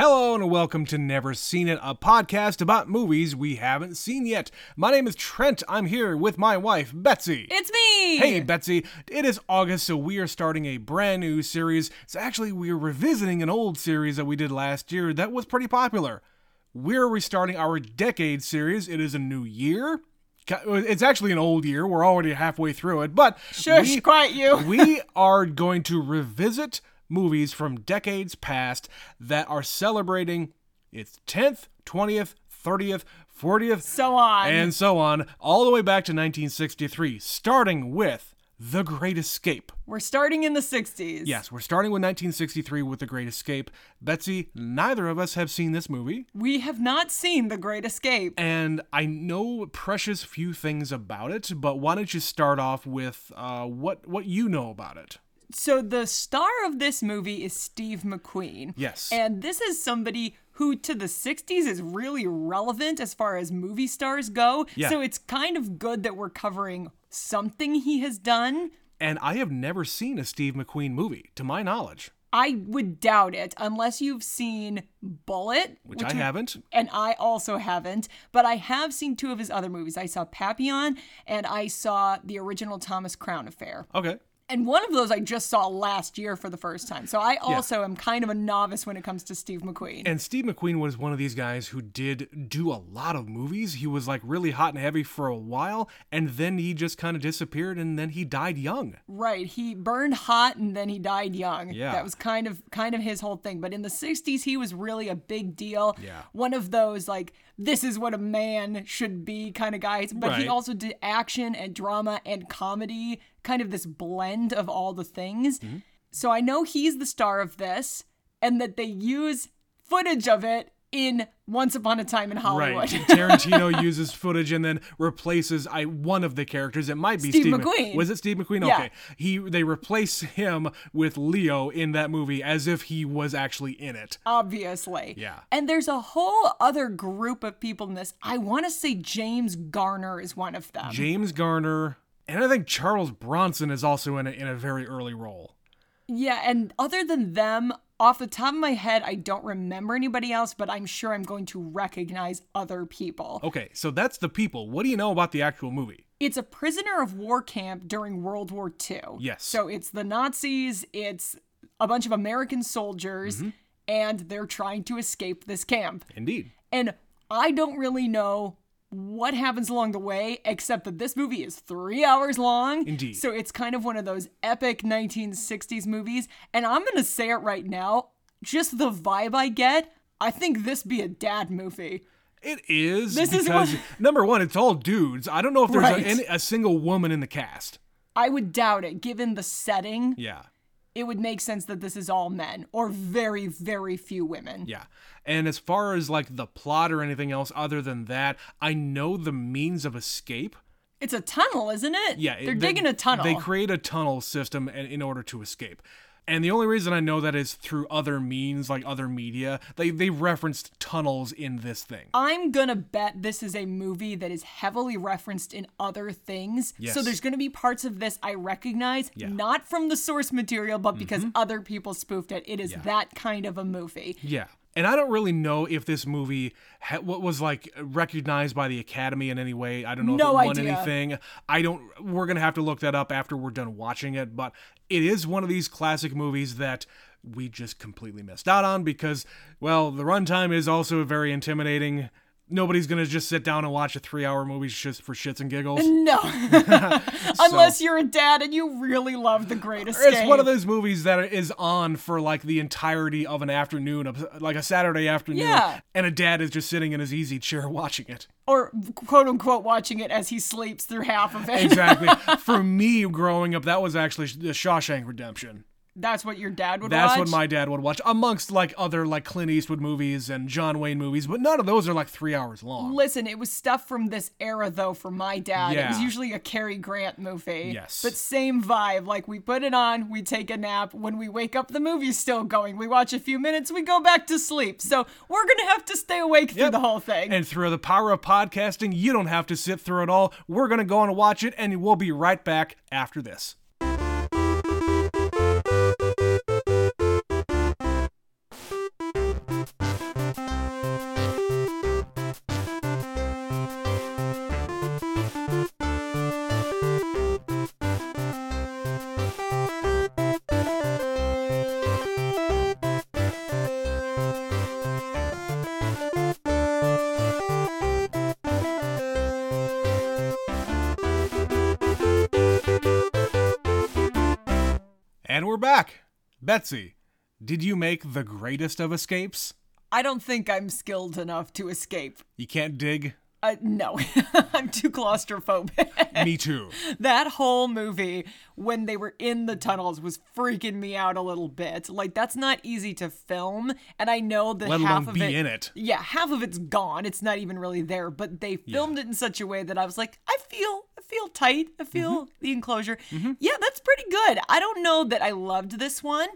Hello and welcome to Never Seen It, a podcast about movies we haven't seen yet. My name is Trent. I'm here with my wife, Betsy. It's me! Hey, Betsy. It is August, so we are starting a brand new series. So actually, we're revisiting an old series that we did last year that was pretty popular. We're restarting our decade series. It is a new year. It's actually an old year. We're already halfway through it, but Shush, we, quiet you. we are going to revisit movies from decades past that are celebrating its 10th, 20th, 30th, 40th, So on. and so on, all the way back to 1963, starting with The Great Escape. We're starting in the 60s. Yes, we're starting with 1963 with The Great Escape. Betsy, neither of us have seen this movie, We have not seen The Great Escape. and I know precious few things about it, but why don't you start off with uh, what what you know about it? So, the star of this movie is Steve McQueen. Yes. And this is somebody who to the 60s is really relevant as far as movie stars go. Yeah. So, it's kind of good that we're covering something he has done. And I have never seen a Steve McQueen movie, to my knowledge, I would doubt it unless you've seen Bullitt, which, I would- haven't. and I also haven't, but I have seen two of his other movies. I saw Papillon and I saw the original Thomas Crown Affair. Okay. And one of those I just saw last year for the first time. So I also am kind of a novice when it comes to Steve McQueen. And Steve McQueen was one of these guys who did do a lot of movies. He was like really hot and heavy for a while, and then he just kind of disappeared, and then he died young. right, he burned hot and then he died young. Yeah. That was kind of kind of his whole thing. But in the 60s he was really a big deal. Yeah. One of those like this is what a man should be kind of guys, but Right. he also did action and drama and comedy, kind of this blend of all the things. Mm-hmm. So I know he's the star of this and that they use footage of it in Once Upon a Time in Hollywood. Right. Tarantino uses footage and then replaces I one of the characters. It might be Steve Steve, Mc- McQueen. Was it Steve McQueen? Yeah. Okay. He they replace him with Leo in that movie as if he was actually in it. obviously. Yeah. And there's a whole other group of people in this. I want to say James Garner is one of them. James Garner and I think Charles Bronson is also in a, in a very early role. yeah, and other than them, off the top of my head, I don't remember anybody else, but I'm sure I'm going to recognize other people. Okay, so that's the people. What do you know about the actual movie? It's a prisoner of war camp during World War II. Yes. So it's the Nazis, it's a bunch of American soldiers, Mm-hmm. and they're trying to escape this camp. Indeed. And I don't really know what happens along the way, except that this movie is three hours long. Indeed. So it's kind of one of those epic 1960s movies. And I'm going to say it right now just the vibe I get, I think this be a dad movie. It is This is what- number one, it's all dudes. I don't know if there's Right. a, any, a single woman in the cast. I would doubt it, given the setting. Yeah, It would make sense that this is all men or very, very few women. yeah. And as far as like the plot or anything else other than that, I know the means of escape. It's a tunnel, isn't it? Yeah, They're they- digging a tunnel. They create a tunnel system in, in order to escape. And the only reason I know that is through other means, like other media. They they referenced tunnels in this thing. I'm gonna bet this is a movie that is heavily referenced in other things. Yes. So there's gonna be parts of this I recognize, Yeah. Mm-hmm. not from the source material, but because other people spoofed it. It is that kind of a movie. Yeah. And I don't really know if this movie ha- what was like recognized by the Academy in any way. I don't know No if it won idea. anything. I don't. We're gonna have to look that up after we're done watching it. But it is one of these classic movies that we just completely missed out on because, well, the runtime is also very intimidating. Nobody's gonna just sit down and watch a three-hour movie just for shits and giggles. No. Unless you're a dad and you really love The Great Escape. It's one of those movies that is on for like the entirety of an afternoon, like a Saturday afternoon, Yeah. and a dad is just sitting in his easy chair watching it. or quote unquote watching it as he sleeps through half of it. Exactly. for me, growing up, that was actually the Shawshank Redemption. That's what your dad would watch. That's watch. what my dad would watch, amongst like other like Clint Eastwood movies and John Wayne movies, but none of those are like three hours long. Listen, it was stuff from this era though for my dad. It was usually a Cary Grant movie. Yes. But same vibe. Like we put it on, we take a nap. When we wake up, the movie's still going. We watch a few minutes, we go back to sleep. So we're gonna have to stay awake through Yep. the whole thing. And through the power of podcasting, you don't have to sit through it all. We're going to go on and watch it, and we'll be right back after this. Betsy, did you make the greatest of escapes? I don't think I'm skilled enough to escape. You can't dig? Uh, no, I'm too claustrophobic. Me too. that whole movie, when they were in the tunnels, was freaking me out a little bit. Like that's not easy to film, and I know that Let half alone of be it, in it. yeah, half of it's gone. It's not even really there. But they filmed it in such a way that I was like, I feel, feel tight. I feel Mm-hmm. the enclosure. Yeah, that's pretty good. I don't know that I loved this one,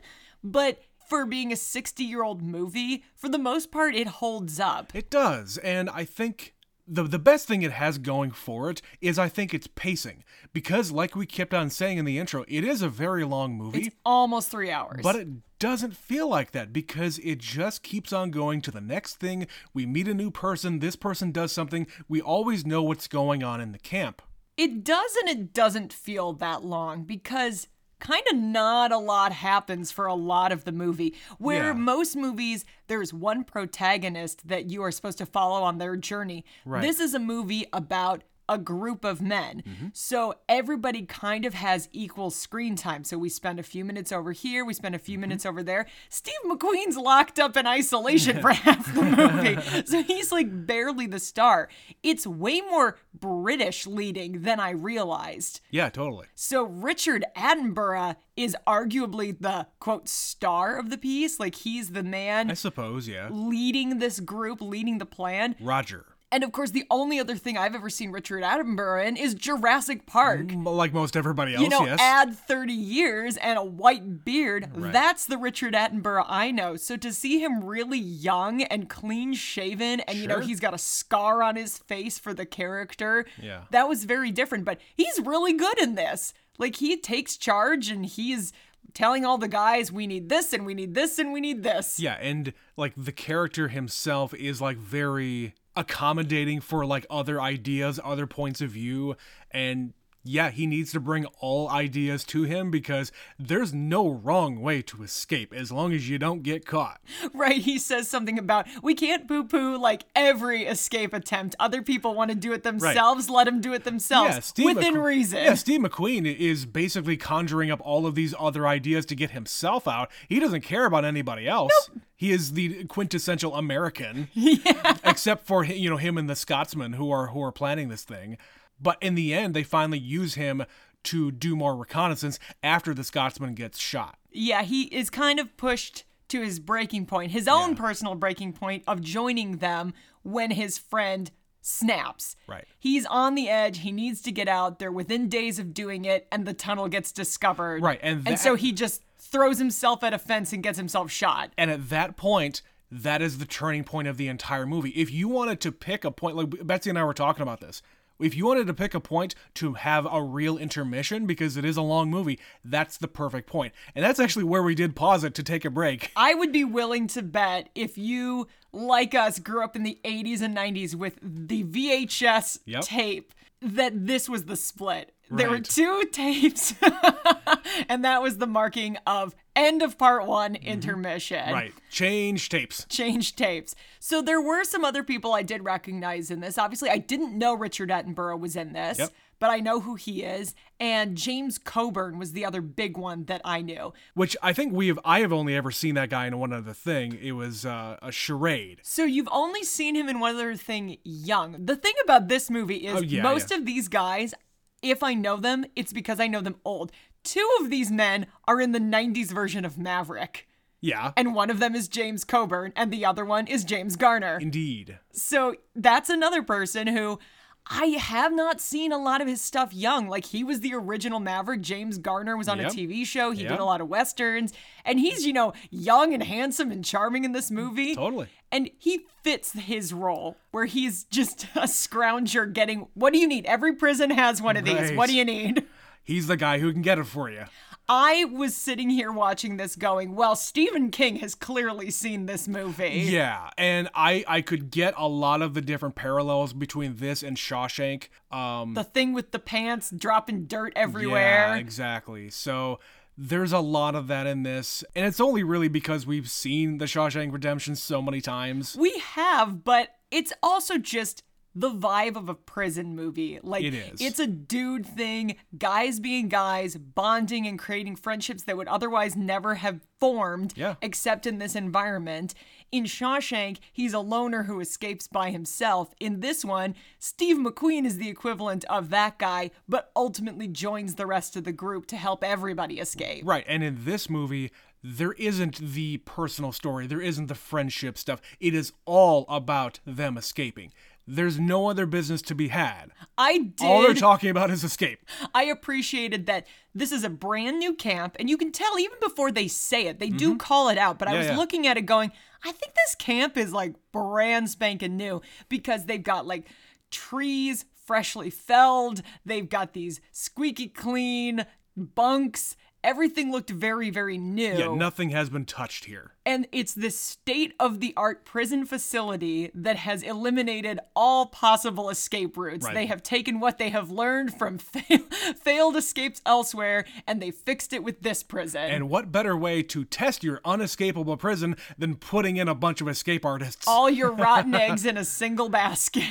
but. For being a 60 year old movie, for the most part, it holds up. It does, and I think the the best thing it has going for it is I think its pacing because like we kept on saying in the intro, it is a very long movie, It's almost three hours. but it doesn't feel like that because it just keeps on going to the next thing. We meet a new person, this person does something, we always know what's going on in the camp. It does and it doesn't feel that long because kind of not a lot happens for a lot of the movie. Where Yeah. most movies, there's one protagonist that you are supposed to follow on their journey. Right. This is a movie about a group of men. Mm-hmm. So everybody kind of has equal screen time. So we spend a few minutes over here, we spend a Mm-hmm. few minutes over there. Steve McQueen's locked up in isolation for half the movie. so he's like barely the star. It's way more British leading than I realized. Yeah, totally. So Richard Attenborough is arguably the quote star of the piece. Like he's the man I suppose, yeah. leading this group, leading the plan. Roger. And of course, the only other thing I've ever seen Richard Attenborough in is Jurassic Park. Like most everybody else, You know, yes. add 30 years and a white beard. That's the Richard Attenborough I know. So to see him really young and clean shaven, and you know, he's got a scar on his face for the character, Yeah. that was very different. But he's really good in this. Like, he takes charge and he's telling all the guys, we need this and we need this and we need this. Yeah, and like the character himself is like very accommodating for like other ideas, other points of view, and yeah, he needs to bring all ideas to him because there's no wrong way to escape as long as you don't get caught. Right, he says something about we can't poo poo like every escape attempt. Other people want to do it themselves, let them do it themselves Yeah, Steve within McQu- reason. Yeah, Steve McQueen is basically conjuring up all of these other ideas to get himself out. He doesn't care about anybody else. Nope. He is the quintessential American. Yeah. Except for you know him and the Scotsman who are who are planning this thing. But in the end, they finally use him to do more reconnaissance after the Scotsman gets shot. Yeah, he is kind of pushed to his breaking point, his own personal breaking point of joining them when his friend snaps. Right. He's on the edge. He needs to get out. They're within days of doing it, and the tunnel gets discovered. Right, and and so he just throws himself at a fence and gets himself shot. And at that point, that is the turning point of the entire movie. If you wanted to pick a point, like Betsy and I were talking about this, if you wanted to pick a point to have a real intermission, because it is a long movie, that's the perfect point. And that's actually where we did pause it to take a break. I would be willing to bet if you, like us, grew up in the 80s and 90s with the VHS Yep. tape, that this was the split. There were two tapes, and that was the marking of end of part one, intermission. Mm-hmm. Right. Change tapes. Change tapes. So there were some other people I did recognize in this. Obviously, I didn't know Richard Attenborough was in this. Yep. But I know who he is, and James Coburn was the other big one that I knew. Which I think we have I have only ever seen that guy in one other thing. It was uh, a charade. So you've only seen him in one other thing young. The thing about this movie is Oh, yeah, most yeah. of these guys, if I know them, it's because I know them old. Two of these men are in the 90s version of Maverick. Yeah. And one of them is James Coburn, and the other one is James Garner. Indeed. So that's another person who I have not seen a lot of his stuff young. Like he was the original Maverick. James Garner was on Yep. a TV show. He Yep. did a lot of westerns. And he's, you know, young and handsome and charming in this movie. Totally. And he fits his role where he's just a scrounger getting, what do you need? Every prison has one of these. What do you need? He's the guy who can get it for you. I was sitting here watching this going, well, Stephen King has clearly seen this movie. Yeah, and I I could get a lot of the different parallels between this and Shawshank. Um The thing with the pants dropping dirt everywhere. Yeah, exactly. So there's a lot of that in this, and it's only really because we've seen the Shawshank Redemption so many times. We have, but it's also just the vibe of a prison movie. Like It is. it's a dude thing, guys being guys, bonding and creating friendships that would otherwise never have formed Yeah. except in this environment. In Shawshank, he's a loner who escapes by himself. In this one, Steve McQueen is the equivalent of that guy, but ultimately joins the rest of the group to help everybody escape. Right. And in this movie, there isn't the personal story, there isn't the friendship stuff. It is all about them escaping. There's no other business to be had. I did All they're talking about is escape. I appreciated that this is a brand new camp, and you can tell even before they say it, they do call it out. But I Mm-hmm. Was yeah. looking at it going, I think this camp is like brand spanking new because they've got like trees freshly felled, they've got these squeaky clean bunks. Everything looked very, very new. Yeah, nothing has been touched here. And it's this state of the art prison facility that has eliminated all possible escape routes. Right. They have taken what they have learned from fail- failed escapes elsewhere and they fixed it with this prison. And what better way to test your unescapable prison than putting in a bunch of escape artists? all your rotten eggs in a single basket.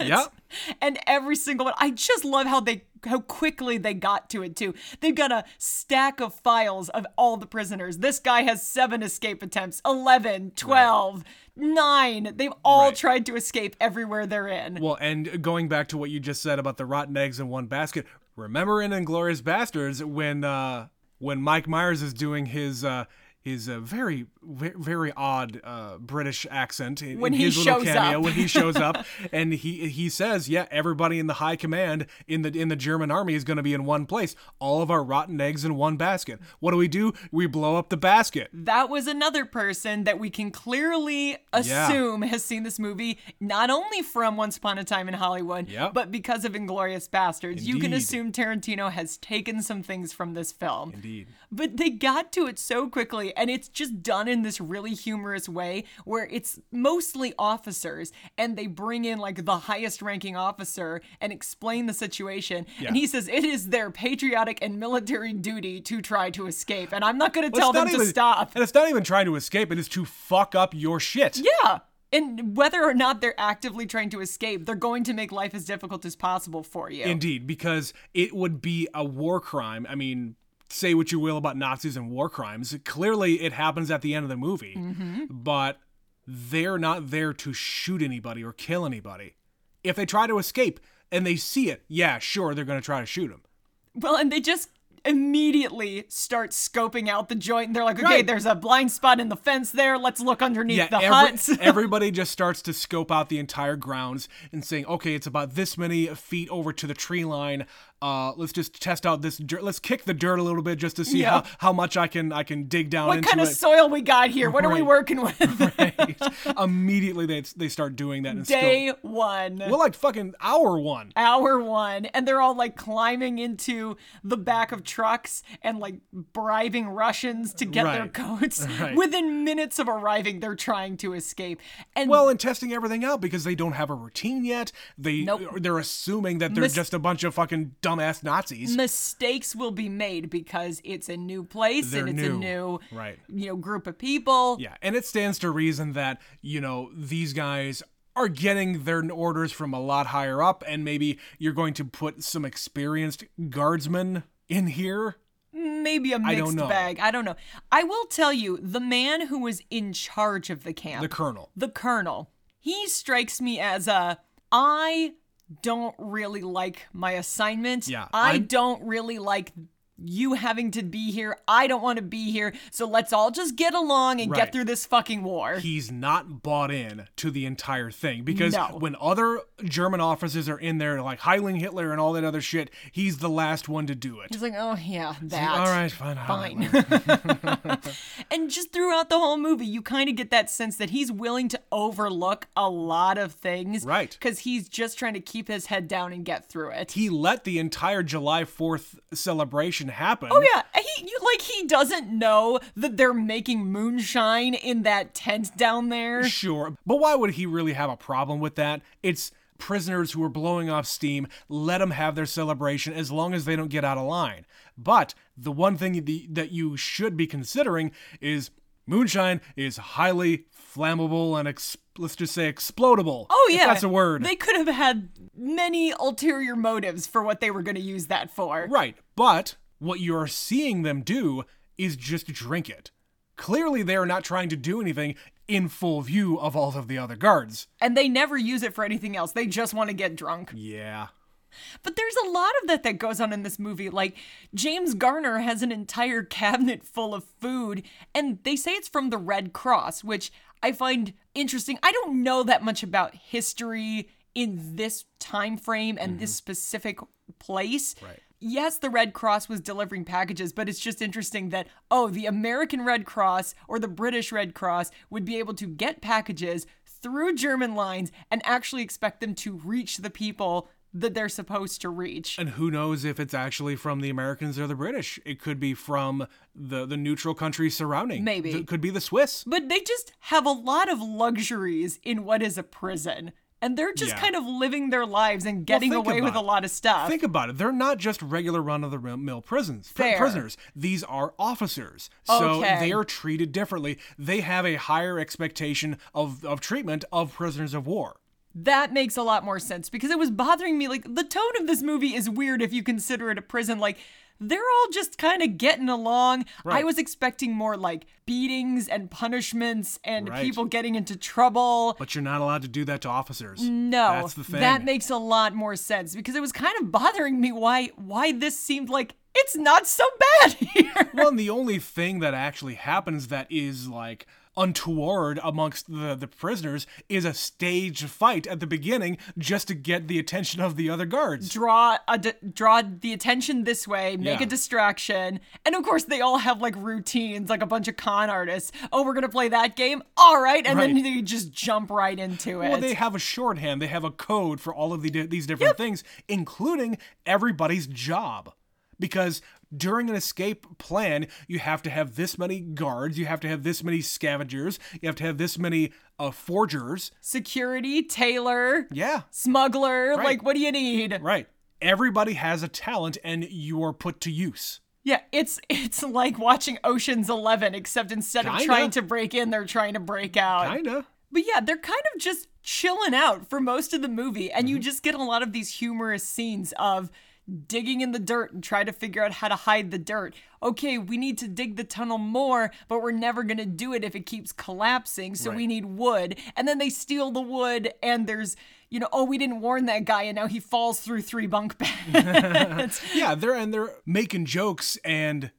Yep. And every single one. I just love how they how quickly they got to it too. They've got a stack of files of all the prisoners. This guy has 7 escape attempts, 11, 12, 9. They've all Right. tried to escape everywhere they're in. Well, and going back to what you just said about the rotten eggs in one basket, remember in Inglourious Basterds when uh, when Mike Myers is doing his uh, his uh, very ve- very odd uh, British accent in, When in he his little shows cameo up. when he shows up and he he says, yeah, everybody in the high command in the in the German army is going to be in one place. All of our rotten eggs in one basket. What do we do? We blow up the basket. that was another person that we can clearly assume has seen this movie not only from Once Upon a Time in Hollywood, Yep. but because of Inglourious Basterds. You can assume Tarantino has taken some things from this film. Indeed. But they got to it so quickly, and it's just done in this really humorous way where it's mostly officers, and they bring in like the highest ranking officer and explain the situation. And he says it is their patriotic and military duty to try to escape. And I'm not going to Well, tell them not to stop. And it's not even trying to escape, it is to fuck up your shit. Yeah. And whether or not they're actively trying to escape, they're going to make life as difficult as possible for you. Indeed, because it would be a war crime. I mean, say what you will about Nazis and war crimes. Clearly, it happens at the end of the movie, mm-hmm. but they're not there to shoot anybody or kill anybody. If they try to escape and they see it, yeah, sure, they're going to try to shoot them. Well, and they just immediately start scoping out the joint. And they're like, okay, Right. there's a blind spot in the fence there. Let's look underneath Yeah, the every- huts. everybody just starts to scope out the entire grounds and saying, okay, it's about this many feet over to the tree line. Uh, let's just test out this dirt. Let's kick the dirt a little bit just to see Yeah. how, how much I can I can dig down what kind of it. soil we got here? What are we working with? Right. Immediately they they start doing that. Day scope. one. Well, like fucking hour one. hour one and they're all like climbing into the back of trucks and like bribing russians to get their coats Right. within minutes of arriving they're trying to escape and Well, and testing everything out because they don't have a routine yet. They Nope. they're assuming that they're Mis- just a bunch of fucking dumbass Nazis. mistakes will be made because it's a new place They're and it's a new. new Right. you know group of people Yeah, and it stands to reason that, you know, these guys are getting their orders from a lot higher up, and maybe you're going to put some experienced guardsmen in here. maybe a mixed don't know. bag i don't know i will tell you the man who was in charge of the camp The colonel. the colonel he strikes me as a i don't really like my assignment. Yeah, i I'm- don't really like you having to be here i don't want to be here so let's all just get along and Right. get through this fucking war He's not bought in to the entire thing because No. when other German officers are in there, like Heiling Hitler and all that other shit, he's the last one to do it. he's like oh yeah that All right, fine. fine and just throughout the whole movie you kind of get that sense that he's willing to overlook a lot of things Right. because he's just trying to keep his head down and get through it He let the entire July 4th celebration happen. Oh yeah, he you, like he doesn't know that they're making moonshine in that tent down there. Sure, but why would he really have a problem with that? It's prisoners who are blowing off steam. Let them have their celebration as long as they don't get out of line. But the one thing the, that you should be considering is Moonshine is highly flammable and ex- let's just say explodable. Oh yeah, that's a word. They could have had many ulterior motives for what they were going to use that for. Right, but what you are seeing them do is just drink it. Clearly, they are not trying to do anything in full view of all of the other guards. And they never use it for anything else. They just want to get drunk. Yeah. But there's a lot of that that goes on in this movie. Like, James Garner has an entire cabinet full of food, and they say it's from the Red Cross, which I find interesting. I don't know that much about history in this time frame and this mm-hmm. specific place. Right. Yes, the Red Cross was delivering packages, but it's just interesting that, oh, the American Red Cross or the British Red Cross would be able to get packages through German lines and actually expect them to reach the people that they're supposed to reach. And who knows if it's actually from the Americans or the British? It could be from the the neutral countries surrounding. Maybe. It could be the Swiss. But they just have a lot of luxuries in what is a prison. And they're just Yeah. kind of living their lives and getting think away with about a lot of stuff. Think about it. They're not just regular run of the mill prisons. pr- prisoners. These are officers. So Okay. they are treated differently. They have a higher expectation of, of treatment of prisoners of war. that makes a lot more sense because it was bothering me. Like, the tone of this movie is weird if you consider it a prison. Like, they're all just kind of getting along. I was expecting more like beatings and punishments and Right. people getting into trouble. But you're not allowed to do that to officers. No, That's the thing. that makes a lot more sense because it was kind of bothering me why why this seemed like it's not so bad here. well, and the only thing that actually happens that is like untoward amongst the, the prisoners is a staged fight at the beginning just to get the attention of the other guards. draw a d- draw the attention this way, make Yeah. a distraction, and of course they all have like routines, like a bunch of con artists. Oh, we're gonna play that game, all right, and then Right. they just jump right into it. Well, they have a shorthand. They have a code for all of the, these different things, including everybody's job. Because during an escape plan, you have to have this many guards, you have to have this many scavengers, you have to have this many uh, forgers. Security, tailor, Yeah, smuggler, like what do you need? right. Everybody has a talent, and you are put to use. Yeah, it's it's like watching Ocean's 11 except instead of Kinda. trying to break in, they're trying to break out. Kinda. But yeah, they're kind of just chilling out for most of the movie, and Mm-hmm. you just get a lot of these humorous scenes of digging in the dirt and try to figure out how to hide the dirt. Okay, we need to dig the tunnel more, but we're never going to do it if it keeps collapsing, so we need wood. And then they steal the wood, and there's, you know, oh, we didn't warn that guy, and now he falls through three bunk beds. Yeah, they're and they're making jokes and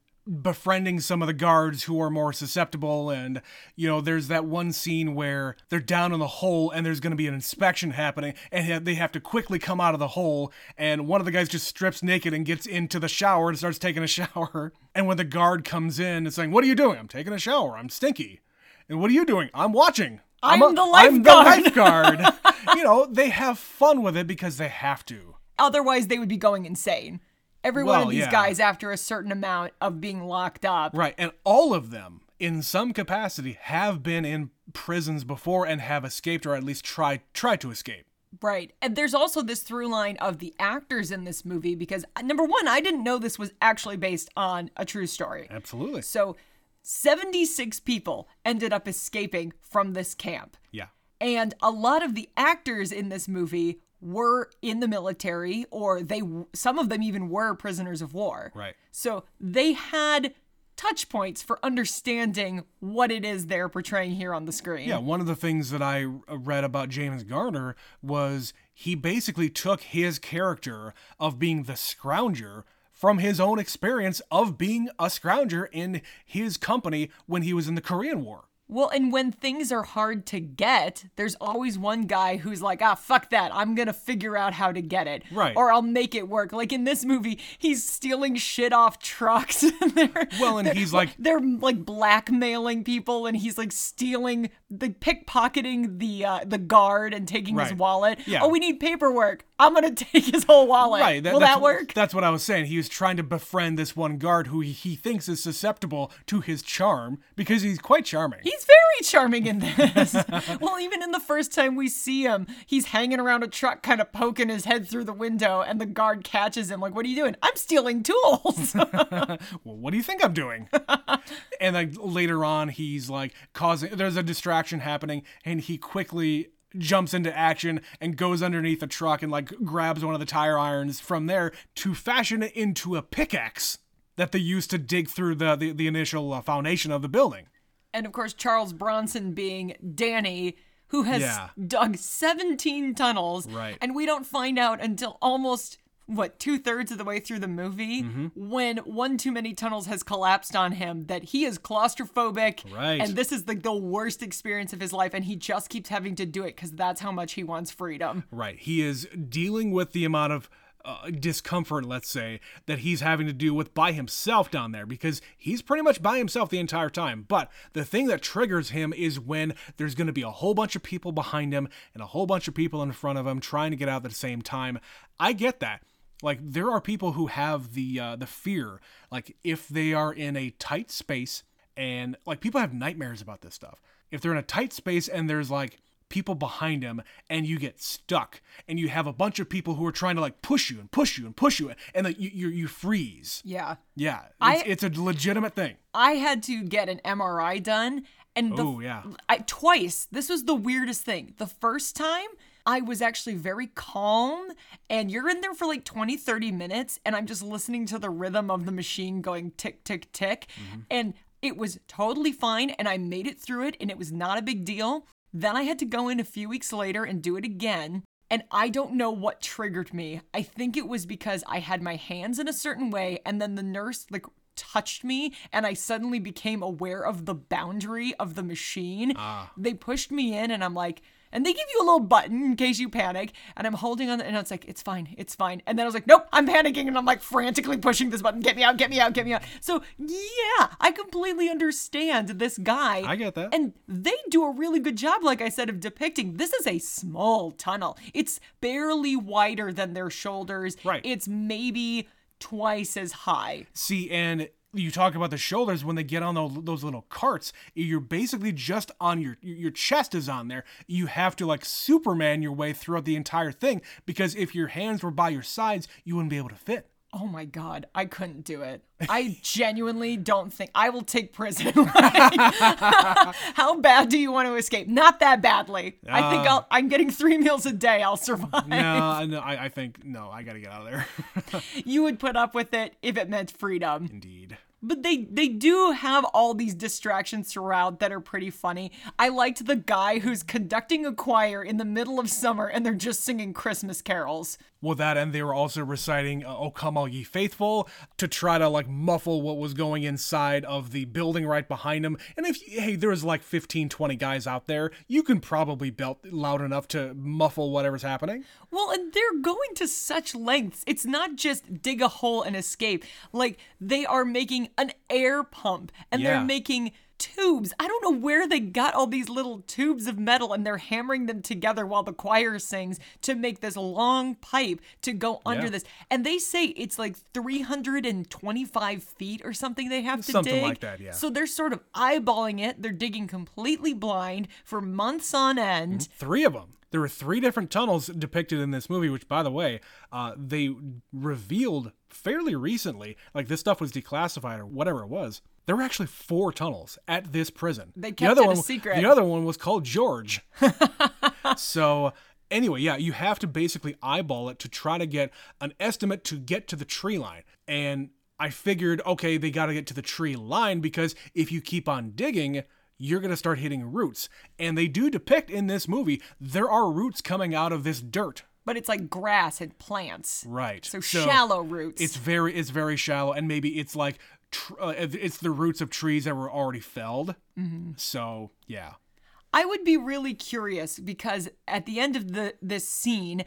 befriending some of the guards who are more susceptible and you know there's that one scene where they're down in the hole and there's going to be an inspection happening and they have to quickly come out of the hole and one of the guys just strips naked and gets into the shower and starts taking a shower. And when the guard comes in it's saying what are you doing? I'm taking a shower. I'm stinky. And what are you doing? I'm watching. I'm a- the I'm the lifeguard." lifeguard. You know they have fun with it because they have to. Otherwise, they would be going insane. Every one of these yeah. guys, after a certain amount of being locked up, Right. And all of them, in some capacity, have been in prisons before and have escaped or at least tried tried to escape. Right. And there's also this through line of the actors in this movie because, uh, number one, I didn't know this was actually based on a true story. Absolutely. So, 76 people ended up escaping from this camp. Yeah. And a lot of the actors in this movie were in the military or they some of them even were prisoners of war. Right. So, they had touch points for understanding what it is they're portraying here on the screen. Yeah, one of the things that I uh, read about James Garner was he basically took his character of being the scrounger from his own experience of being a scrounger in his company when he was in the Korean War. Well, and when things are hard to get, there's always one guy who's like, ah, fuck that. I'm going to figure out how to get it. Right. Or I'll make it work. Like in this movie, he's stealing shit off trucks. and they're, Well, and they're- he's like- they're like blackmailing people and he's like stealing, the pickpocketing the uh, the guard and taking his wallet. Yeah. Oh, we need paperwork. I'm going to take his whole wallet. Right. Will that's, that work? That's what I was saying. He was trying to befriend this one guard who he, he thinks is susceptible to his charm because he's quite charming. He's He's very charming in this. well, even in the first time we see him, he's hanging around a truck, kind of poking his head through the window, and the guard catches him, like, What are you doing? I'm stealing tools. well, what do you think I'm doing? and like later on, he's like causing, there's a distraction happening, and he quickly jumps into action and goes underneath the truck and like grabs one of the tire irons from there to fashion it into a pickaxe that they used to dig through the, the, the initial uh, foundation of the building. And of course, Charles Bronson being Danny, who has Yeah. dug 17 tunnels. Right. And we don't find out until almost, what, two thirds of the way through the movie Mm-hmm. when one too many tunnels has collapsed on him that he is claustrophobic. Right. And this is like the worst experience of his life. And he just keeps having to do it because that's how much he wants freedom. Right. He is dealing with the amount of uh, discomfort, let's say, that he's having to do with by himself down there because he's pretty much by himself the entire time. But the thing that triggers him is when there's going to be a whole bunch of people behind him and a whole bunch of people in front of him trying to get out at the same time. I get that. Like there are people who have the uh, the fear, like if they are in a tight space and like people have nightmares about this stuff. If they're in a tight space and there's like people behind him and you get stuck and you have a bunch of people who are trying to like push you and push you and push you and like you you, you freeze. Yeah. Yeah, it's, I- it's a legitimate thing. I had to get an MRI done, and the, Oh, yeah. I, twice. This was the weirdest thing. The first time, I was actually very calm, and you're in there for like 20, 30 minutes, and I'm just listening to the rhythm of the machine going tick, tick, tick, mm-hmm. and it was totally fine, and I made it through it, and it was not a big deal. Then I had to go in a few weeks later and do it again. And I don't know what triggered me. I think it was because I had my hands in a certain way, and then the nurse like touched me, and I suddenly became aware of the boundary of the machine. Ah. They pushed me in, and I'm like, and they give you a little button in case you panic, and I'm holding on, and it's like, it's fine, it's fine. And then I was like, nope, I'm panicking, and I'm like frantically pushing this button, get me out, get me out, get me out. So yeah, I completely understand this guy. I get that. And they do a really good job, like I said, of depicting this is a small tunnel. It's barely wider than their shoulders. Right. It's maybe twice as high. See, and you talk about the shoulders when they get on those, those little carts. You're basically just on your your chest is on there. You have to like Superman your way throughout the entire thing because if your hands were by your sides, you wouldn't be able to fit. Oh my god, I couldn't do it. I genuinely don't think I will take prison. Like, how bad do you want to escape? Not that badly. I think uh. I'll, I'm getting three meals a day. I'll survive. No, no, I, I think no. I gotta get out of there. You would put up with it if it meant freedom. Indeed. But they they do have all these distractions throughout that are pretty funny. I liked the guy who's conducting a choir in the middle of summer and they're just singing Christmas carols. Well, that and they were also reciting uh, "O Come All Ye Faithful" to try to like muffle what was going inside of the building right behind them. And if hey, there was like 15, 20 guys out there, you can probably belt loud enough to muffle whatever's happening. Well, and they're going to such lengths. It's not just dig a hole and escape. Like they are making an air pump and Yeah. they're making tubes. I don't know where they got all these little tubes of metal and they're hammering them together while the choir sings to make this long pipe to go under Yeah. this. And they say it's like 325 feet or something they have to dig. Something dig. like that, yeah. So they're sort of eyeballing it. They're digging completely blind for months on end. Three of them. There were three different tunnels depicted in this movie, which, by the way, uh, they revealed fairly recently. Like this stuff was declassified or whatever it was. There were actually four tunnels at this prison. They the other it a one, secret. The other one was called George. so anyway, yeah, you have to basically eyeball it to try to get an estimate to get to the tree line. And I figured, okay, they got to get to the tree line because if you keep on digging, you're going to start hitting roots. And they do depict in this movie, there are roots coming out of this dirt. But it's like grass and plants. Right. So, shallow roots. It's very it's very shallow and maybe it's like tr- uh, it's the roots of trees that were already felled. Mm-hmm. So, yeah. I would be really curious because at the end of the this scene,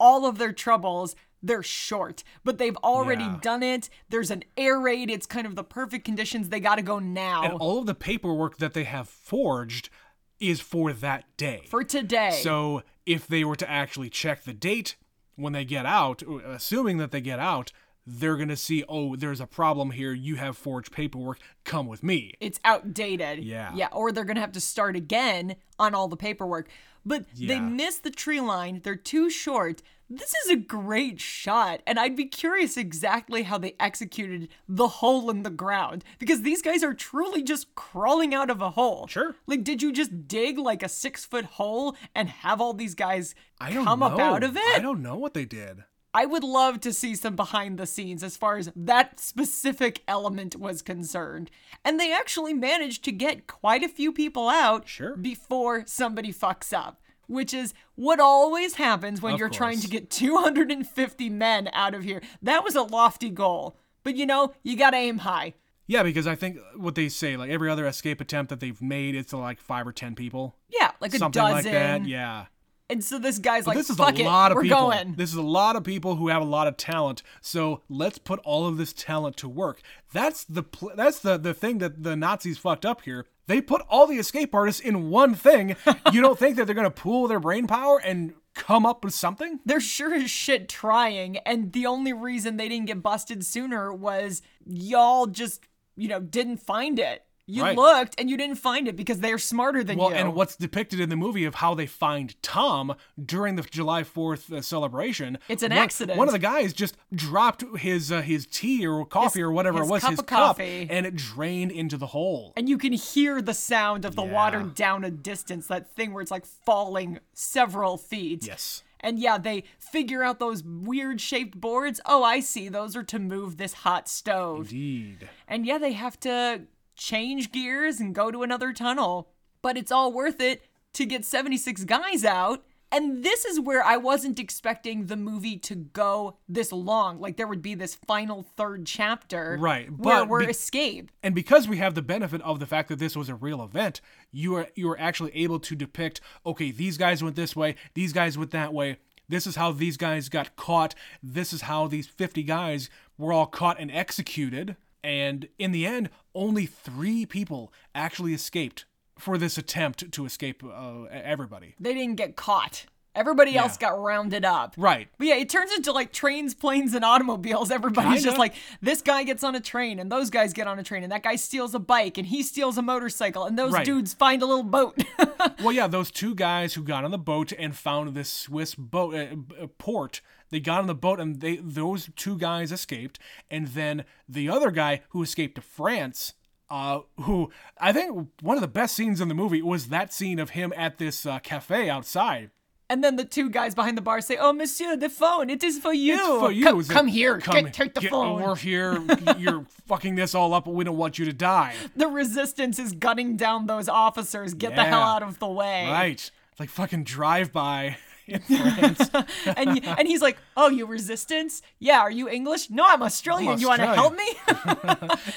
all of their troubles they're short, but they've already Yeah. done it. There's an air raid. It's kind of the perfect conditions. They got to go now And all of the paperwork that they have forged is for that day. for today. So if they were to actually check the date when they get out, assuming that they get out, they're going to see, oh, there's a problem here. You have forged paperwork. Come with me. It's outdated. Yeah. Yeah. Or they're going to have to start again on all the paperwork. But they Yeah. miss the tree line. They're too short. This is a great shot. And I'd be curious exactly how they executed the hole in the ground because these guys are truly just crawling out of a hole. Sure. Like, did you just dig like a six foot hole and have all these guys I come up out of it? I don't know what they did. I would love to see some behind the scenes as far as that specific element was concerned. And they actually managed to get quite a few people out Sure. before somebody fucks up, which is what always happens when Of you're trying to get 250 men out of here. That was a lofty goal. But you know, you gotta aim high. Yeah, because I think what they say, like every other escape attempt that they've made, it's like five or ten people. Yeah, like a Something dozen. like that. Yeah. And so this guy's But like, this is fuck a it, lot of we're people. going. This is a lot of people who have a lot of talent. So let's put all of this talent to work. That's the pl- that's the the thing that the Nazis fucked up here. They put all the escape artists in one thing. you don't think that they're gonna pool their brain power and come up with something? they're sure as shit trying, and the only reason they didn't get busted sooner was y'all just, you know, didn't find it. You Right. looked and you didn't find it because they're smarter than Well, you. Well, and what's depicted in the movie of how they find Tom during the July Fourth uh, celebration? It's an one- accident. One of the guys just dropped his uh, his tea or coffee His- or whatever it was, cup his of cup, coffee. and it drained into the hole. and you can hear the sound of the water down a distance, that thing where it's like falling several feet. Yes. And yeah, they figure out those weird shaped boards. Oh, I see. Those are to move this hot stove. Indeed. And yeah, they have to change gears and go to another tunnel. But it's all worth it to get 76 guys out. And this is where I wasn't expecting the movie to go this long. Like there would be this final third chapter. Right, Where but we're be- escaped. And because we have the benefit of the fact that this was a real event, you are you are actually able to depict, okay, these guys went this way, these guys went that way. This is how these guys got caught. This is how these 50 guys were all caught and executed. And in the end, only 3 people actually escaped for this attempt to escape uh, everybody. They didn't get caught. Everybody else got rounded up. Right. But yeah, it turns into like trains, planes, and automobiles. Everybody's just Kinda. like, this guy gets on a train, and those guys get on a train, and that guy steals a bike, and he steals a motorcycle, and those Right. dudes find a little boat. Well, yeah, those two guys who got on the boat and found this Swiss boat uh, uh, port. They got on the boat and they those two guys escaped, and then the other guy who escaped to France. Uh, who I think one of the best scenes in the movie was that scene of him at this uh, cafe outside. And then the two guys behind the bar say, "Oh, Monsieur, the phone. It is for you. It's for you. Come, come here. Come, get, take the get phone." over here. You're fucking this all up, but we don't want you to die. The resistance is gunning down those officers. Get the hell out of the way. Right? It's like fucking drive by in France. and and he's like, "Oh, you resistance? Yeah. Are you English? No, I'm Australian. you want to help me?"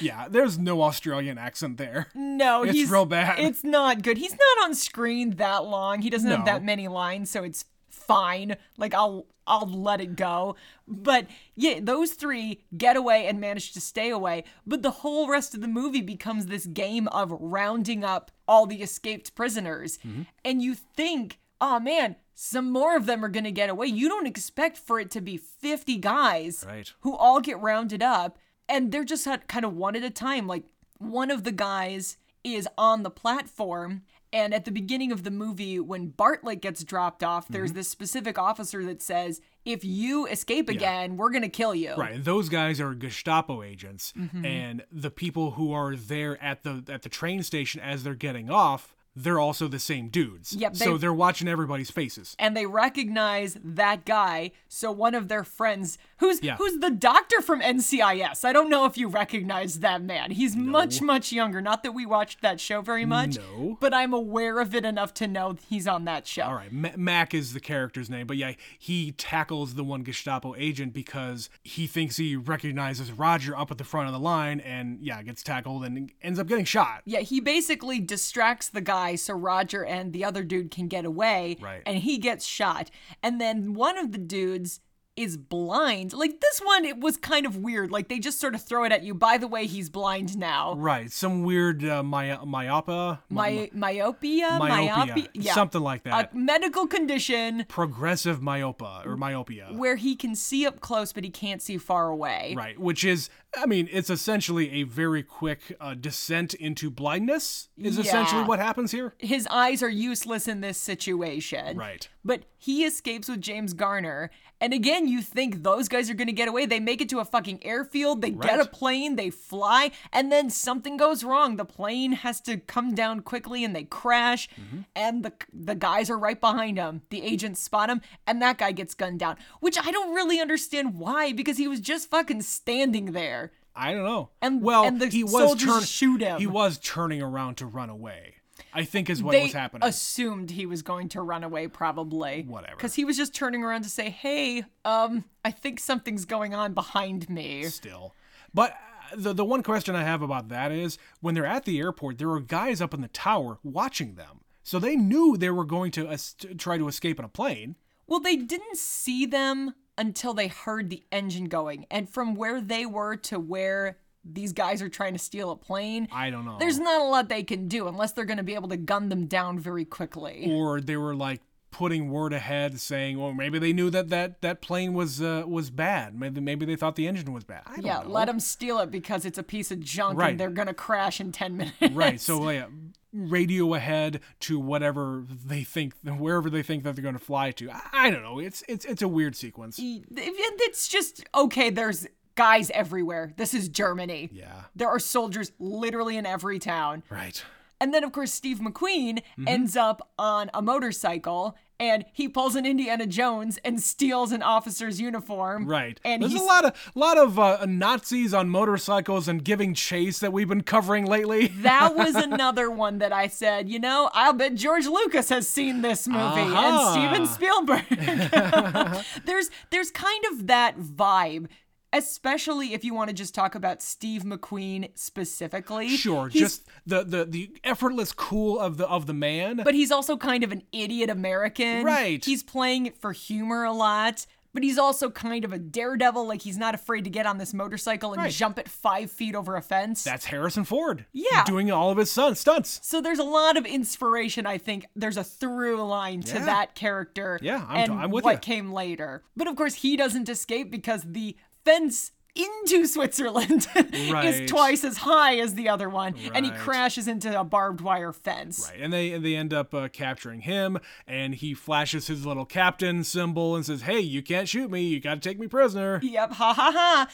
yeah, there's no Australian accent there. No, It's he's real bad. It's not good. He's not on screen that long. He doesn't have that many lines, so it's fine. Like I'll I'll let it go. But yeah, those three get away and manage to stay away. But the whole rest of the movie becomes this game of rounding up all the escaped prisoners. Mm-hmm. And you think, oh man, some more of them are gonna get away. You don't expect for it to be 50 guys Right. who all get rounded up and they're just kind of one at a time like one of the guys is on the platform and at the beginning of the movie when Bartlett gets dropped off there's Mm-hmm. this specific officer that says if you escape again we're gonna kill you Right, those guys are Gestapo agents, Mm-hmm. and the people who are there at the at the train station as they're getting off, they're also the same dudes. Yep, so they- they're watching everybody's faces. and they recognize that guy so one of their friends who's Yeah. who's the doctor from NCIS I don't know if you recognize that man he's much much younger not that we watched that show very much No. but I'm aware of it enough to know he's on that show All right, Ma- Mac is the character's name, but yeah, he tackles the one Gestapo agent because he thinks he recognizes Roger up at the front of the line, and yeah, gets tackled and ends up getting shot. Yeah, he basically distracts the guy so Roger and the other dude can get away. Right. And he gets shot. And then one of the dudes is blind. Like this one, it was kind of weird. Like they just sort of throw it at you. By the way, he's blind now. Right, some weird uh, my- myopia, My myopia, myopia, yeah, something like that. a medical condition Progressive myopia or myopia. where he can see up close, but he can't see far away. Right, which is, I mean, it's essentially a very quick uh, descent into blindness, is essentially what happens here. His eyes are useless in this situation. Right. But he escapes with James Garner. And again, you think those guys are going to get away. They make it to a fucking airfield. They get a plane. They fly. And then something goes wrong. The plane has to come down quickly and they crash. Mm-hmm. And the, the guys are right behind them. The agents spot him. And that guy gets gunned down. Which I don't really understand why because he was just fucking standing there. I don't know. And- well, and the he was turn- shoot him. He was turning around to run away. I think is what they was happening. assumed he was going to run away probably Whatever. because he was just turning around to say hey um i think something's going on behind me still. But uh, the the one question I have about that is when they're at the airport, there are guys up in the tower watching them. So they knew they were going to try to escape in a plane. well they didn't see them until they heard the engine going and from where they were to where these guys are trying to steal a plane I don't know. there's not a lot they can do unless they're going to be able to gun them down very quickly or they were like putting word ahead saying, well, maybe they knew that that, that plane was uh, was bad. Maybe maybe they thought the engine was bad. I don't yeah know. let them steal it because it's a piece of junk Right. and they're going to crash in 10 minutes Right. So yeah, radio ahead to whatever they think, wherever they think that they're going to fly to. I, I don't know. It's it's it's a weird sequence. it's just okay there's guys everywhere this is germany Yeah. there are soldiers literally in every town Right. and then of course steve mcqueen Mm-hmm. ends up on a motorcycle and he pulls an indiana jones and steals an officer's uniform Right. and There's he's a lot of lot of uh, Nazis on motorcycles and giving chase that we've been covering lately. that was another one that I said, you know, I'll bet George Lucas has seen this movie Uh-huh. and Steven Spielberg. there's there's kind of that vibe. Especially if you want to just talk about Steve McQueen specifically. Sure, He's- just the, the the effortless cool of the of the man. but he's also kind of an idiot American. Right. He's playing it for humor a lot. But he's also kind of a daredevil, like he's not afraid to get on this motorcycle and Right. jump it five feet over a fence. That's Harrison Ford. Yeah. Doing all of his stunts. So there's a lot of inspiration. I think there's a through line to Yeah. that character. Yeah, I'm- and I'm with what ya. came later. But of course, he doesn't escape because the fence into Switzerland Right. is twice as high as the other one, and he crashes into a barbed wire fence. Right, and they and they end up uh, capturing him, and he flashes his little captain symbol and says, "Hey, you can't shoot me. You got to take me prisoner." Yep, ha ha ha.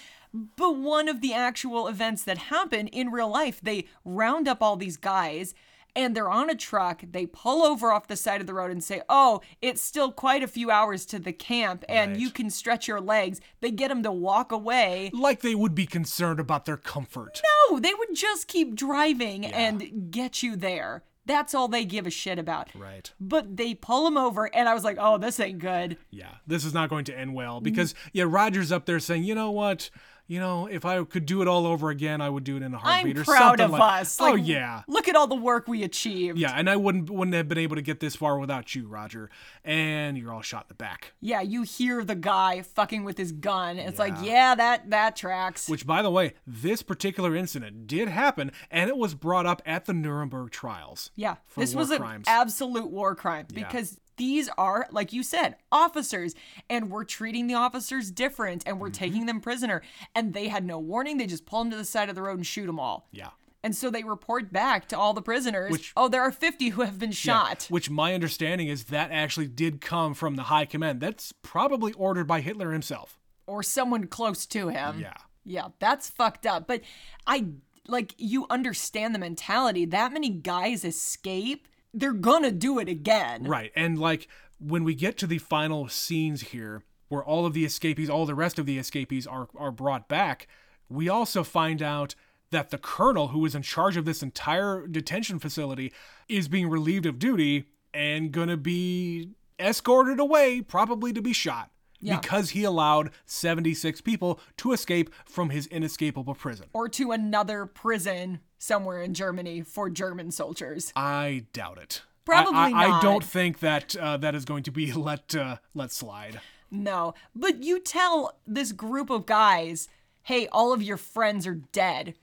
But one of the actual events that happen in real life, they round up all these guys and they're on a truck. They pull over off the side of the road and say, Oh, it's still quite a few hours to the camp and Right. you can stretch your legs. They get them to walk away. Like they would be concerned about their comfort. No, they would just keep driving and get you there. That's all they give a shit about. Right. But they pull him over, and I was like, oh, this ain't good. Yeah, this is not going to end well mm. because yeah, Roger's up there saying, "You know what? You know, if I could do it all over again, I would do it in a heartbeat I'm or proud something of like- us. oh yeah. Look at all the work we achieved. Yeah, and I wouldn't wouldn't have been able to get this far without you, Roger. And you're all shot in the back. Yeah, you hear the guy fucking with his gun. It's like, yeah, that that tracks. Which, by the way, this particular incident did happen, and it was brought up at the Nuremberg trials. yeah, for this was an crimes. absolute war crime because these are, like you said, officers, and we're treating the officers different, and we're Mm-hmm. taking them prisoner, and they had no warning. They just pull them to the side of the road and shoot them all. Yeah. And so they report back to all the prisoners. Which- oh, there are 50 who have been Yeah, shot. Which my understanding is that actually did come from the high command. That's probably ordered by Hitler himself. or someone close to him. Yeah. Yeah, that's fucked up. But I like you understand the mentality. That many guys escape, they're gonna do it again. Right. And like when we get to the final scenes here, where all of the escapees, all the rest of the escapees are, are brought back, we also find out that the colonel who is in charge of this entire detention facility is being relieved of duty and gonna be escorted away, probably to be shot. Yeah. Because he allowed 76 people to escape from his inescapable prison. Or to another prison somewhere in Germany for German soldiers. I doubt it. Probably I, I, I don't think that uh, that is going to be let uh, let slide. No. But you tell this group of guys, hey, all of your friends are dead.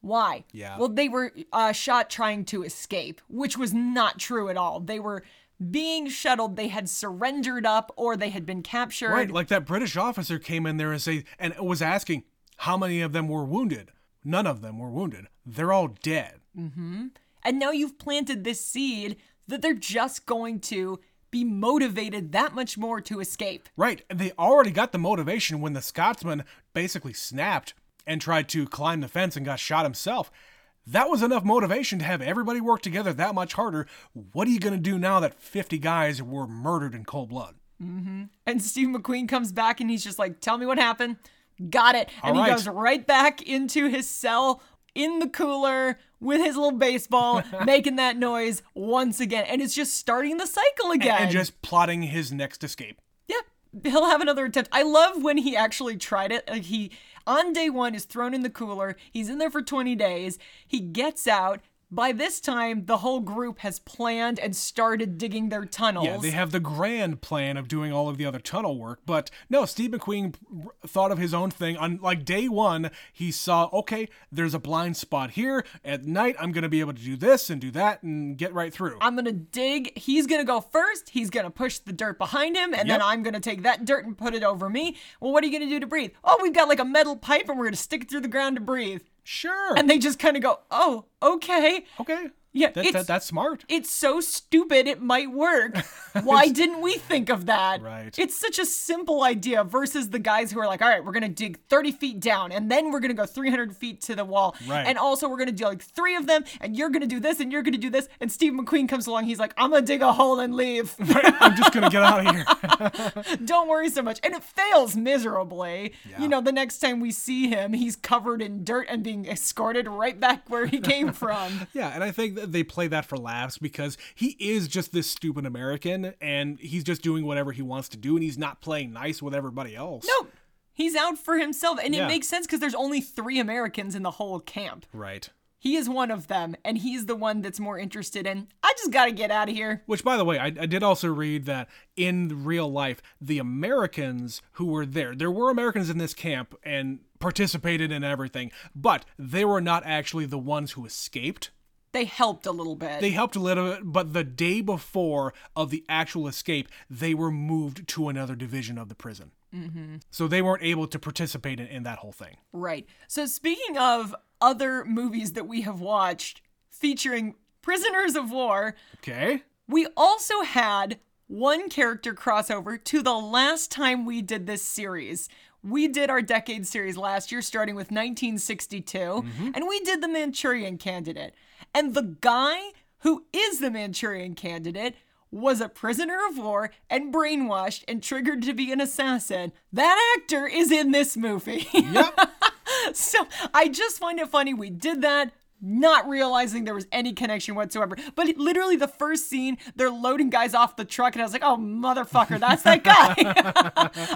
Why? Yeah. Well, they were uh, shot trying to escape, which was not true at all. They were being shuttled. They had surrendered up or they had been captured. Right, like that British officer came in there and say and was asking how many of them were wounded. None of them were wounded. They're all dead. Mm-hmm. And now you've planted this seed that they're just going to be motivated that much more to escape. Right, they already got the motivation when the Scotsman basically snapped and tried to climb the fence and got shot himself. That was enough motivation to have everybody work together that much harder. What are you going to do now that 50 guys were murdered in cold blood? Mm-hmm. And Steve McQueen comes back and he's just like, Tell me what happened. Got it. And All he right. goes right back into his cell in the cooler with his little baseball, making that noise once again. And it's just starting the cycle again. And just plotting his next escape. Yeah, he'll have another attempt. I love when he actually tried it. Like he on day 1 is thrown in the cooler. He's in there for 20 days. He gets out. By this time, the whole group has planned and started digging their tunnels. Yeah, they have the grand plan of doing all of the other tunnel work, but no, Steve McQueen thought of his own thing. On like day one, he saw, okay, there's a blind spot here. At night, I'm gonna be able to do this and do that and get right through. I'm gonna dig. He's gonna go first. He's gonna push the dirt behind him, and then I'm gonna take that dirt and put it over me. Well, what are you gonna do to breathe? Oh, we've got like a metal pipe, and we're gonna stick it through the ground to breathe. Sure. And they just kind of go, "Oh, okay." okay. Yeah, That, that, that's smart. It's so stupid it might work. Why didn't we think of that? Right. It's such a simple idea versus the guys who are like, all right, we're going to dig 30 feet down and then we're going to go 300 feet to the wall. Right. And also, we're going to do like three of them and you're going to do this and you're going to do this. And Steve McQueen comes along. He's like, I'm going to dig a hole and leave. I'm just gonna get out of here. Don't worry so much. And it fails miserably. Yeah. You know, the next time we see him, he's covered in dirt and being escorted right back where he came from. yeah, and I think that they play that for laughs because he is just this stupid American and he's just doing whatever he wants to do and he's not playing nice with everybody else. No, he's out for himself. And Yeah. it makes sense because there's only three Americans in the whole camp. Right. He is one of them, and he's the one that's more interested in, I just gotta get out of here. Which, by the way, I, I did also read that in real life, the Americans who were there, there were Americans in this camp and participated in everything, but they were not actually the ones who escaped. They helped a little bit. They helped a little bit, but the day before of the actual escape, they were moved to another division of the prison. Mm-hmm. So they weren't able to participate in, in that whole thing. right. So, speaking of other movies that we have watched featuring prisoners of war, Okay. we also had one character crossover to the last time we did this series. We did our decade series last year, starting with 1962, and we did the Manchurian Candidate. And the guy who is the Manchurian Candidate was a prisoner of war and brainwashed and triggered to be an assassin. That actor is in this movie. Yep. So I just find it funny we did that, not realizing there was any connection whatsoever. But literally, the first scene, they're loading guys off the truck, and I was like, oh, motherfucker, that's that guy.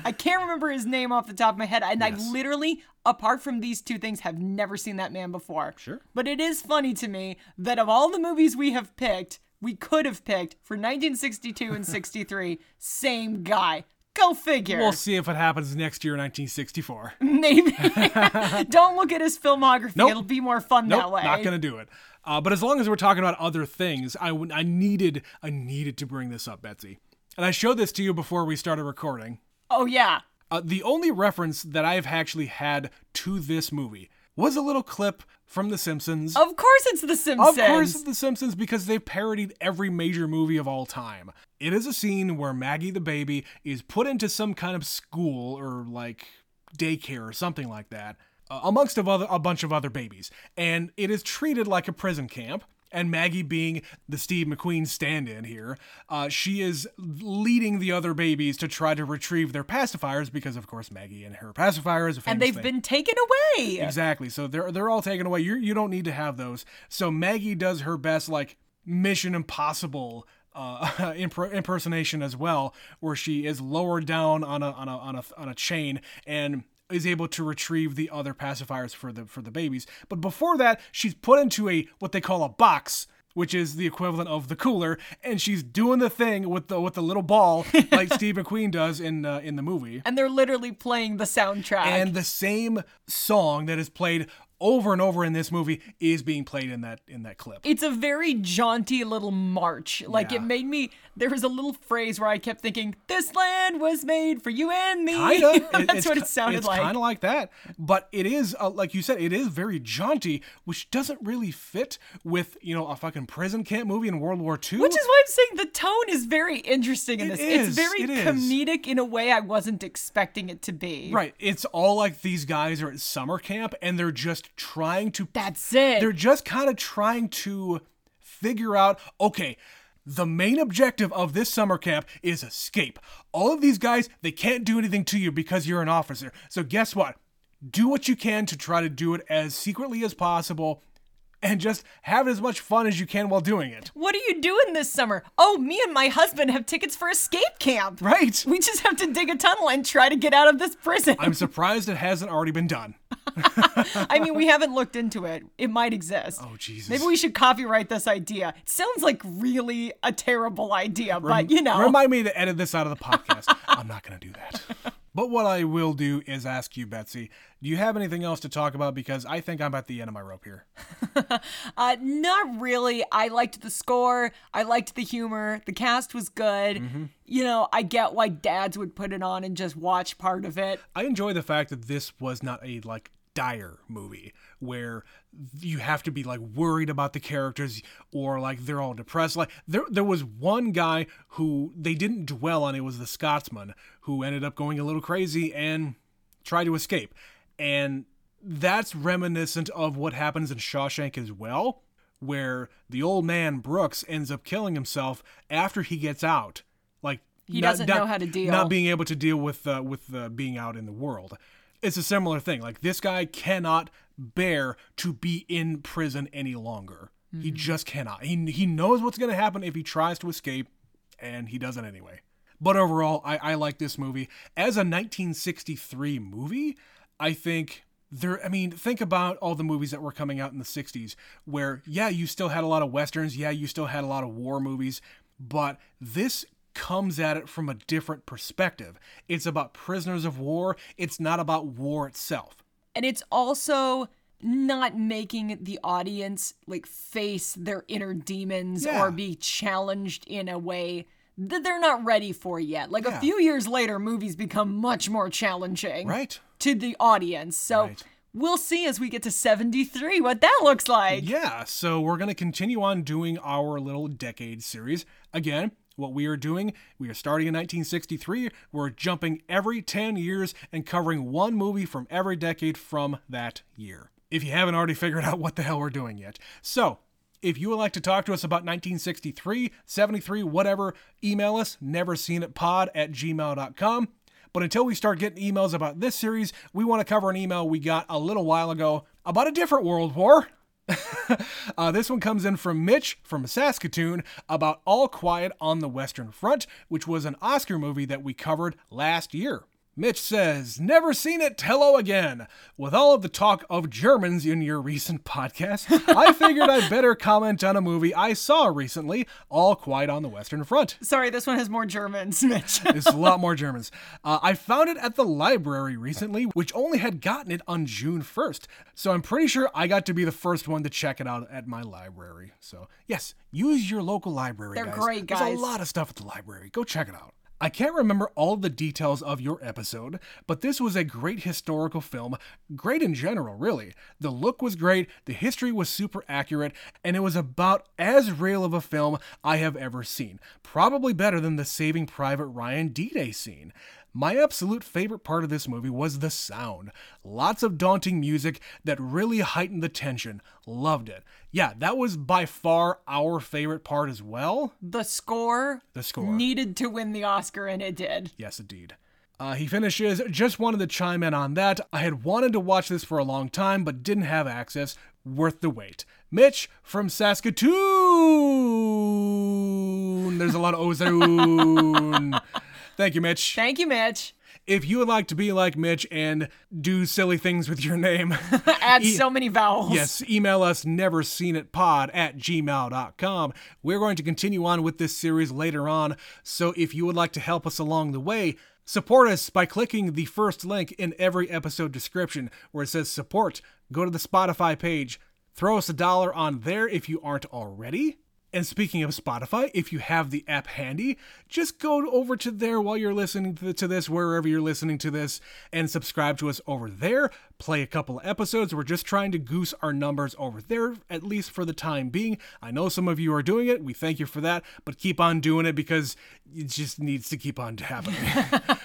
I can't remember his name off the top of my head. And I literally, apart from these two things, have never seen that man before. Sure. But it is funny to me that of all the movies we have picked, we could have picked for 1962 and 63, same guy. Go figure. we'll see if it happens next year, 1964. Maybe. Don't look at his filmography. Nope. It'll be more fun that Nope, way. not gonna do it. Uh, but as long as we're talking about other things, I, w- I needed I needed to bring this up, Betsy, and I showed this to you before we started recording. Oh yeah. Uh, the only reference that I've actually had to this movie was a little clip from The Simpsons. Of course it's The Simpsons. Of course, it's The Simpsons because they've parodied every major movie of all time. It is a scene where Maggie the baby is put into some kind of school or like daycare or something like that, uh, amongst of other, a bunch of other babies, and it is treated like a prison camp. And Maggie, being the Steve McQueen stand-in here, uh, she is leading the other babies to try to retrieve their pacifiers because, of course, Maggie and her pacifier is a famous And they've thing. been taken away. Exactly. So they're they're all taken away. You you don't need to have those. So Maggie does her best like Mission Impossible uh, imp- impersonation as well, where she is lowered down on a on a on a on a chain and is able to retrieve the other pacifiers for the for the babies. But before that, she's put into a what they call a box which is the equivalent of the cooler, and she's doing the thing with the with the little ball like Steve McQueen does in uh, in the movie. And they're literally playing the soundtrack. And the same song that is played over and over in this movie is being played in that in that clip. it's a very jaunty little march. Like Yeah. it made me. There was a little phrase where I kept thinking, "This land was made for you and me." Kinda. That's it's what it sounded it's like. kind of like that, but it is uh, like you said, it is very jaunty, which doesn't really fit with you know a fucking prison camp movie in World War II. Which is why I'm saying the tone is very interesting in It this. is, It's very it comedic in a way I wasn't expecting it to be. right. It's all like these guys are at summer camp and they're just trying to That's it. they're just kind of trying to figure out okay the main objective of this summer camp is escape all of these guys they can't do anything to you because you're an officer so guess what do what you can to try to do it as secretly as possible and just have as much fun as you can while doing it what are you doing this summer? Oh, me and my husband have tickets for escape camp. right We just have to dig a tunnel and try to get out of this prison. i'm surprised it hasn't already been done I mean, we haven't looked into it. It might exist. oh jesus Maybe we should copyright this idea. It sounds like really a terrible idea, but you know. Remind me to edit this out of the podcast. I'm not going to do that. But what I will do is ask you, Betsy, do you have anything else to talk about? Because I think I'm at the end of my rope here. Uh, not really. I liked the score. I liked the humor. The cast was good. Mm-hmm. You know, I get why dads would put it on and just watch part of it. I enjoy the fact that this was not a like dire movie where you have to be like worried about the characters or like they're all depressed like there there was one guy who they didn't dwell on it was the Scotsman who ended up going a little crazy and tried to escape and that's reminiscent of what happens in Shawshank as well where the old man Brooks ends up killing himself after he gets out like He doesn't know how to deal. not being able to deal with uh, with uh, being out in the world. It's a similar thing. Like this guy cannot bear to be in prison any longer. He Mm-hmm. just cannot. He he knows what's going to happen if he tries to escape, and he doesn't anyway. But overall, I, I like this movie as a 1963 movie. I think there. I mean, think about all the movies that were coming out in the 60s, where yeah, you still had a lot of westerns. Yeah, you still had a lot of war movies, but this comes at it from a different perspective. It's about prisoners of war. It's not about war itself. And it's also not making the audience like face their inner demons Yeah. or be challenged in a way that they're not ready for yet. Like a few years later, movies become much more challenging Right. to the audience. So Right. we'll see as we get to 73 what that looks like. Yeah, so we're going to continue on doing our little decade series. Again, what we are doing, we are starting in 1963. We're jumping every 10 years and covering one movie from every decade from that year. If you haven't already figured out what the hell we're doing yet. So, if you would like to talk to us about 1963, 73, whatever, email us, neverseenitpod at gmail.com. But until we start getting emails about this series, we want to cover an email we got a little while ago about a different World War. Uh, this one comes in from Mitch from Saskatoon about All Quiet on the Western Front, which was an Oscar movie that we covered last year. Mitch says, Never seen it, hello again. With all of the talk of Germans in your recent podcast, I figured I'd better comment on a movie I saw recently, All Quiet on the Western Front. Sorry, this one has more Germans, Mitch. It's a lot more Germans. Uh, I found it at the library recently, which only had gotten it on June 1st. So I'm pretty sure I got to be the first one to check it out at my library. So, yes, use your local library. They're guys. great, There's a lot of stuff at the library. Go check it out. I can't remember all the details of your episode, but this was a great historical film. Great in general, really. The look was great, the history was super accurate, and it was about as real of a film I have ever seen. Probably better than the Saving Private Ryan D Day scene. My absolute favorite part of this movie was the sound. Lots of daunting music that really heightened the tension. Loved it. Yeah, that was by far our favorite part as well. the score The score. needed to win the Oscar, and it did. Yes, indeed. Uh, he finishes, just wanted to chime in on that. I had wanted to watch this for a long time, but didn't have access. Worth the wait. Mitch from Saskatoon. There's a lot of Ozone. Thank you, Mitch. Thank you, Mitch. If you would like to be like Mitch and do silly things with your name, Add so many vowels. yes, email us neverseenitpod at gmail.com. We're going to continue on with this series later on, so if you would like to help us along the way, support us by clicking the first link in every episode description where it says support. Go to the Spotify page, throw us a dollar on there if you aren't already. And speaking of Spotify, if you have the app handy, just go over to there while you're listening to, this, wherever you're listening to this, and subscribe to us over there. Play a couple of episodes. We're just trying to goose our numbers over there, at least for the time being. I know some of you are doing it. We thank you for that, but keep on doing it because it just needs to keep on happening.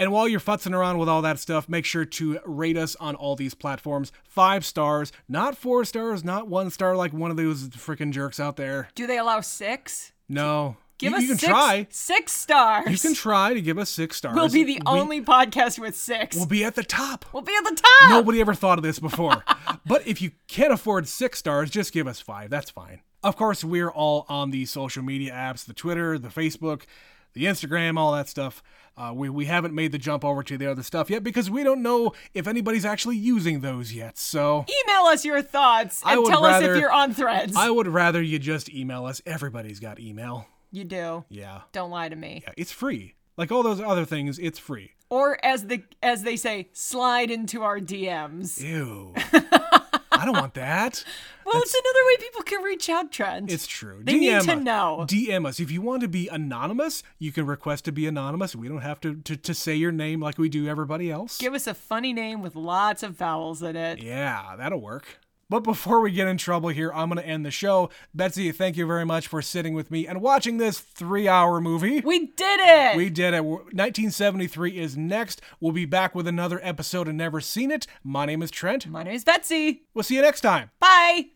And while you're futzing around with all that stuff, make sure to rate us on all these platforms. Five stars, not four stars, not one star like one of those freaking jerks out there. Do they allow six? No. Give you, us you can six, try. six stars. You can try to give us six stars. We'll be the We- only podcast with six. We'll be at the top. We'll be at the top. Nobody ever thought of this before. but if you can't afford six stars, just give us five. That's fine. Of course, we're all on the social media apps the Twitter, the Facebook, the Instagram, all that stuff. Uh, we, we haven't made the jump over to the other stuff yet because we don't know if anybody's actually using those yet. So Email us your thoughts and tell us if you're on threads. I would rather you just email us. Everybody's got email. you do. Yeah. Don't lie to me. Yeah, it's free. Like all those other things, it's free. Or as the as they say, slide into our DMs. Ew. I don't want that. Well, it's another way people can reach out, Trent. It's true. They need DM to us. know. DM us. If you want to be anonymous, you can request to be anonymous. We don't have to, to, to say your name like we do everybody else. Give us a funny name with lots of vowels in it. yeah, that'll work. But before we get in trouble here, I'm going to end the show. Betsy, thank you very much for sitting with me and watching this three hour movie. We did it. We did it. 1973 is next. We'll be back with another episode of Never Seen It. My name is Trent. My name is Betsy. We'll see you next time. Bye.